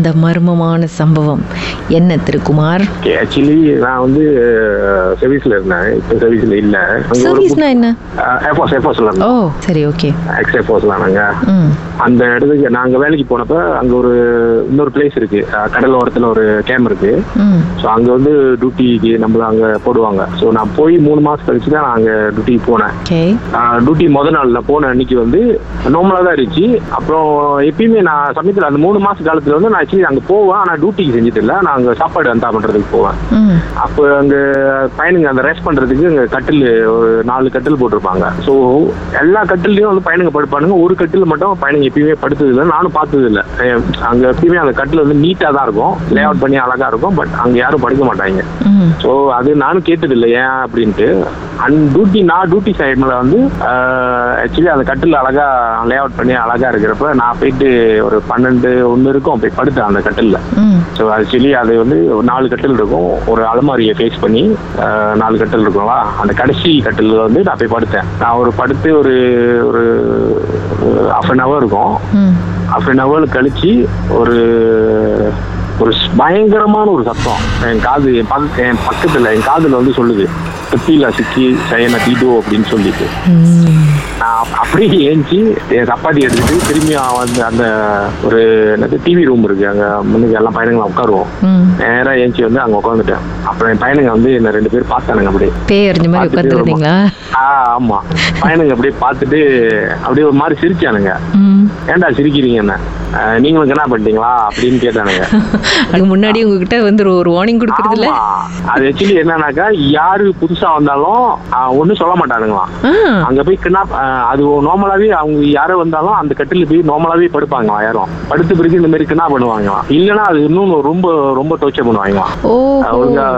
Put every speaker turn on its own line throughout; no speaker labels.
அந்த மர்மமான சம்பவம். என்ன திருக்குமார்
ஆக்சுவலி நான் வந்து சர்வீஸ்ல இருந்தேன். இப்போ சர்வீஸ்ல இல்ல.
சர்வீஸ்னா என்ன?
ஏர்ஃபோர்ஸ் ஏர்ஃபோர்ஸ்ல
ஓ சரி ஓகே
எக்ஸ் ஏர்ஃபோர்ஸ்ல நாங்க. அந்த இடத்துக்கு நாங்க வேலைக்கு போனப்ப அங்க ஒரு இன்னொரு பிளேஸ் இருக்கு. கடல் ஓரத்துல ஒரு கேம் இருக்கு. ஸோ அங்க வந்து டியூட்டிக்கு நம்மள அங்க போடுவாங்க. ஸோ நான் போய் மூணு மாசம் கழிச்சு தான் நான் அங்க டியூட்டிக்கு போனேன். டியூட்டி முத நாள் நான் போன அன்னைக்கு வந்து நார்மலாக தான் இருந்துச்சு. அப்புறம் எப்பயுமே நான் சமயத்தில் அந்த மூணு மாச காலத்துல வந்து நான் ஆக்சுவலி அங்கே போவேன். ஆனால் டியூட்டிக்கு செஞ்சுட்டு இல்லை. நான் அங்கே சாப்பாடு அந்த பண்றதுக்கு போவேன். அப்போ அங்க பையனுங்க அந்த ரெஸ்ட் பண்றதுக்கு அங்க கட்டில் ஒரு நாலு கட்டில் போட்டிருப்பாங்க. ஸோ எல்லா கட்டிலையும் வந்து பையனுங்க படுப்பானுங்க. ஒரு கட்டில் மட்டும் பையனுங்க எப்பயுமே படுத்தது இல்லை நானும் பார்த்தது இல்லை அங்க எப்பயுமே அந்த கட்டில் வந்து நீட்டா தான் இருக்கும். லே அவுட் பண்ணி அழகா இருக்கும் பட் அங்க யாரும் படுக்க மாட்டாங்க. ஸோ அது நானும் கேட்டது இல்லை ஏன் அப்படின்ட்டு. அண்ட் டியூட்டி நான் டியூட்டி சைடுல வந்து ஆக்சுவலி அந்த கட்டில் அழகா லே அவுட் பண்ணி அழகா இருக்கிறப்ப நான் போயிட்டு ஒரு பன்னெண்டு ஒன்று இருக்கும் போய் படுத்தேன் அந்த கட்டில்ல.
ம்.
ஸோ ஆக்சுவலி அது வந்து ஒரு நாலு கட்டில் இருக்கும். ஒரு அலமாரியை ஃபேஸ் பண்ணி நாலு கட்டில் இருக்குங்களா அந்த கடைசி கட்டில் வந்து நான் போய் படுத்தேன். நான் ஒரு படுத்து ஒரு ஒரு ஹாஃப் அன் ஹவர் இருக்கும்.
ம்.
ஹாஃப் அன் ஹவர் கழிச்சு ஒரு ஒரு பயங்கரமான ஒரு சத்தம். என் காது என் பக்க என் பக்கத்துல என் காதுல வந்து சொல்லுது தொட்டியில சிக்கி சையனை தீட்டோ அப்படின்னு சொல்லிட்டு. நான் அப்- அப்படியே ஏஞ்சி என் சப்பாத்தி எடுத்துட்டு திரும்பி வந்து அந்த ஒரு என்னது டிவி ரூம் இருக்கு. அங்க முன்னுக்கு எல்லாம் பையனுங்க உட்காருவோம்.
ம்.
நேரா ஏஞ்சி வந்து அங்க உட்காந்துட்டேன் அப்புறம் என் பையனுங்க வந்து என்ன ரெண்டு பேர் பார்த்தானுங்க அப்படியே.
அறிஞ்ச மாதிரி உட்காந்துருந்தீங்களா
ஆமா. பையனுங்க அப்படியே பார்த்துட்டு அப்படியே ஒரு மாதிரி சிரிச்சானுங்க. ஏன்டா சிரிக்கிறீங்க என்ன? நீங்களும் என்ன பண்ணிட்டீங்களா? அப்படின்னு கேட்டானுங்க.
அதுக்கு முன்னாடி உங்ககிட்ட வந்து ஒரு- வார்னிங் கொடுக்கறது இல்ல.
அது ஆக்சுவலி என்னன்னாக்கா யாரு புதுசா வந்தாலும் ஒண்ணும் சொல்ல மாட்டானுங்களாம். அங்க போய் கிண்ணா அது நார்மலாவே அவங்க யாரும் வந்தாலும் அந்த கட்டில போய் நார்மலாவே படுப்பாங்களாம் யாரும். படுத்த பிறகு இந்த மாதிரி கிண்ணா பண்ணுவாங்களாம். இல்லைன்னா அது இன்னும் ரொம்ப ரொம்ப டோச்சர் பண்ணுவாங்களாம். ஒழுங்கா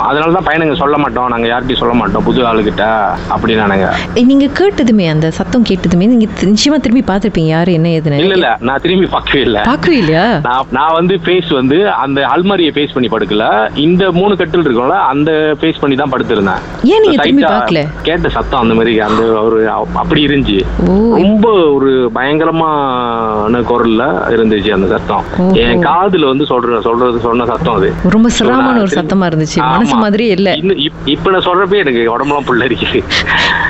அதனாலதான் பையனுங்க சொல்ல மாட்டோம். நாங்க யார்கிட்டயும் சொல்ல மாட்டோம். புது ஆளுகிட்ட அப்படின்னானுங்க.
நீங்க கேட்டதுமே அந்த சத்தம் கேட்டதுமே நீங்க நிச்சயமா திரும்பி பார்த்திருப்பீங்க. யாரு என்ன ஏதுன்னு.
இல்ல இல்ல. நான் திரும்பி பார்க்கவே இல்ல.
பார்க்கவே இல்லையா?
நான் நான் வந்து ஃபேஸ் வந்து அந்த அல்மாரியை ஃபேஸ் பண்ணி படுக்கல. இந்த மூணு கட்டில் இருக்கும்ல அந்த ஃபேஸ் பண்ணி தான் படுத்திருந்தேன்.
ஏன் நீங்க திரும்பி பார்க்கல?
கேட்ட சத்தம் அந்த மாதிரி அந்த ஒரு அப்படி இருந்துச்சு. ரொம்ப ஒரு பயங்கரமான குரல்ல இருந்துச்சு அந்த சத்தம். என் காதுல வந்து சொல்ற சொல்றது சொன்ன சத்தம் அது.
ரொம்ப சிரமமான ஒரு சத்தமா இருந்துச்சு. மனசு மாதிரியே இல்ல.
இப்ப நான் சொல்றப்பே எனக்கு உடம்புலாம்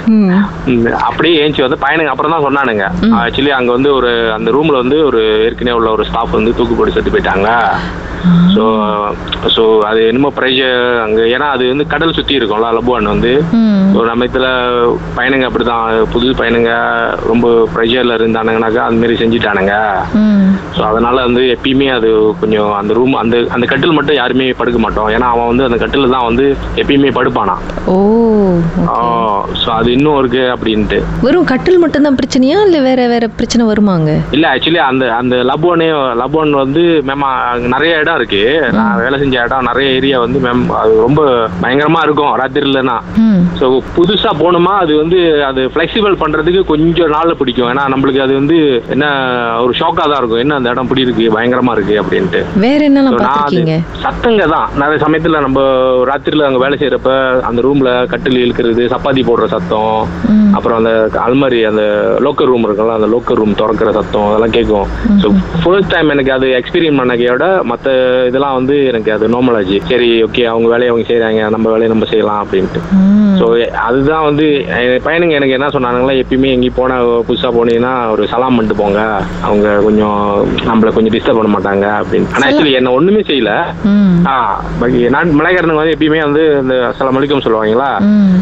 ம்.
ம், அப்படியே ஏஞ்சி வந்து பையனுங்க அப்புறம் தான் சொன்னானுங்க. ஆக்சுவலி அங்க வந்து ஒரு அந்த ரூம்ல வந்து ஒரு ஏற்கனவே உள்ள ஒரு ஸ்டாஃப் வந்து தூக்கு போட்டு செத்து போயிட்டாங்க. 你 ஸோ ஸோ அது என்னமோ ப்ரைஷர் அங்க ஏன்னா அது வந்து கடல் சுத்தி இருக்கும்ல லபுவான் வந்து.
ம்.
ஒரு சமயத்துல பையனுங்க அப்படிதான். புது பையனுங்க ரொம்ப ப்ரெஷர்ல இருந்தானுங்கனாக்கா அந்த மாதிரி செஞ்சுட்டானுங்க. ஸோ அதனால வந்து எப்பயுமே அது கொஞ்சம் அந்த ரூம் அந்த அந்த கட்டில் மட்டும் யாருமே படுக்க மாட்டோம். ஏன்னா அவன் வந்து அந்த கட்டில் தான் வந்து எப்பயுமே படுப்பானா.
ஓ
ஸோ அது இன்னும் இருக்கு அப்படின்ட்டு.
வெறும் கட்டில் மட்டும்தான் பிரச்சனையா இல்ல வேற வேற பிரச்சனை வருமாங்க
இல்ல ஆக்சுவலி அந்த அந்த லபோனே லபோன் வந்து மேம் நிறைய இடம் இருக்கு. நான் வேலை செஞ்ச இடம் நிறைய ஏரியா வந்து மேம் அது ரொம்ப பயங்கரமா இருக்கும் ராத்திரிலனா. ஸோ புதுசா போகணுமா? அது வந்து அது ஃபிளெக்சிபிள் பண்றதுக்கு கொஞ்சம் நாள்ல பிடிக்கும். ஏன்னா நம்மளுக்கு அது வந்து என்ன ஒரு ஷாக்கா தான் இருக்கும். என்ன அந்த இடம் இப்படி இருக்கு? பயங்கரமா இருக்கு அப்படின்ட்டு.
வேற பார்த்திருக்கீங்க?
சத்தங்க தான். நிறைய சமயத்துல நம்ம ராத்திரில அங்க வேலை செய்யறப்ப அந்த ரூம்ல கட்டில் இழுக்கிறது சப்பாத்தி போடுற சத்தம் அப்புறம் அந்த அல்மாரி அந்த லோக்கர் ரூம் இருக்குல்ல அந்த லோக்கர் ரூம் திறக்கிற சத்தம் அதெல்லாம் கேட்கும். ஸோ ஃபர்ஸ்ட் டைம் எனக்கு அது எக்ஸ்பீரியன்ஸ் பண்ணக்கையோட மற்ற இதெல்லாம் வந்து எனக்கு அது ஆச்சு சரி ஓகே அவங்க வேலையை அவங்க செய்றாங்க. நம்ம வேலையை நம்ம செய்யலாம் அப்படின்ட்டு. ஸோ அதுதான் வந்து பையனுங்க எனக்கு என்ன சொன்னானுங்களா எப்பயுமே எங்கேயும் போனா புதுசா போனீங்கன்னா ஒரு சலாம் பண்ணிட்டு போங்க. அவங்க கொஞ்சம் நம்மள கொஞ்சம் டிஸ்டர்ப் பண்ண மாட்டாங்க அப்படின்னு. ஆனா ஆக்சுவலி என்ன ஒண்ணுமே செய்யல. ஆ நான் மலைக்காரனுங்க வந்து எப்பயுமே வந்து இந்த அஸ்ஸலாமு அலைக்கும் சொல்லுவாங்களா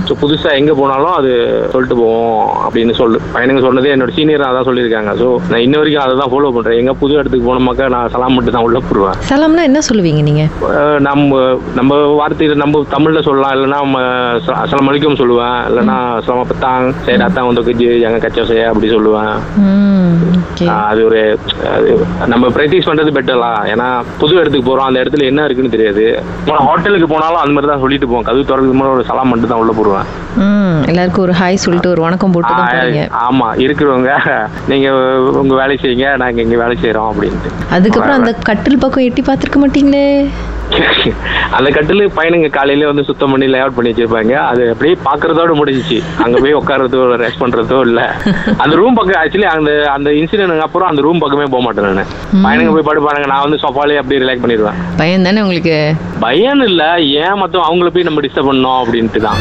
ஸோ புதுசா எங்க போனாலும் அது சொல்லிட்டு போவோம் அப்படின்னு சொல்லு பையனுங்க சொன்னதே என்னோட சீனியர் அதான் சொல்லியிருக்காங்க. ஸோ நான் இன்ன வரைக்கும் அதை தான் ஃபாலோ பண்றேன். எங்க புது இடத்துக்கு போனோமாக்கா நான் சலாம் மட்டும் தான் உள்ள போடுவேன்
சலாம்னா என்ன சொல்லுவீங்க நீங்க?
நம்ம நம்ம வார்த்தையில நம்ம தமிழ்ல சொல்லலாம். இல்லைன்னா அஸ்ஸலாமு அலைக்கும் சொல்லுவேன். இல்லைன்னா அஸ்ஸலாமு பத்தாங் சேடாத்தான் வந்து கஜி எங்க கச்சா செய்ய அப்படி சொல்லுவேன். அது ஒரு நம்ம ப்ராக்டிஸ் பண்றது பெட்டர்லாம் ஏன்னா புது இடத்துக்கு போறோம். அந்த இடத்துல என்ன இருக்குன்னு தெரியாது. ஹோட்டலுக்கு போனாலும் அந்த மாதிரி தான் சொல்லிட்டு போவோம். கதவு திறக்கிறதுக்கு முன்னாடி ஒரு சலாம் மட்டும் தான் உள்ள போடுவேன்.
எல்லாருக்கும் ஒரு ஹாய் சொல்லிட்டு ஒரு வணக்கம் போட்டு
ஆமா இருக்கிறவங்க நீங்க உங்க வேலை செய்யுங்க நாங்க இங்க வேலை செய்யறோம் அப்படின்ட்டு.
அதுக்கப்புறம் அந்த கட்டில் பக்கம் எட்டி
பார்த்துருக்க மாட்டீங்களே?
அந்த கட்டில் பையனுங்க காலையில வந்து சுத்தம் பண்ணி லேஅவுட் பண்ணி வச்சிருப்பாங்க. அது அப்படியே பாக்குறதோட முடிஞ்சிச்சு. அங்க போய் உட்காரதோ ரெஸ்ட் பண்றதோ இல்ல. அந்த ரூம் பக்கம் ஆக்சுவலி அந்த அந்த இன்சிடென்ட் அப்புறம் அந்த ரூம் பக்கமே போக மாட்டேன் நான். பையனுங்க போய் படுப்பானுங்க. நான் வந்து சொஃபாலே அப்படியே ரிலாக்ஸ் பண்ணிடுவேன்.
பயம் தானே உங்களுக்கு?
பயம் இல்ல ஏன் மொத்தம் அவங்கள போய் நம்ம டிஸ்டர்ப் பண்ணோம் அப்படின்ட்டு தான்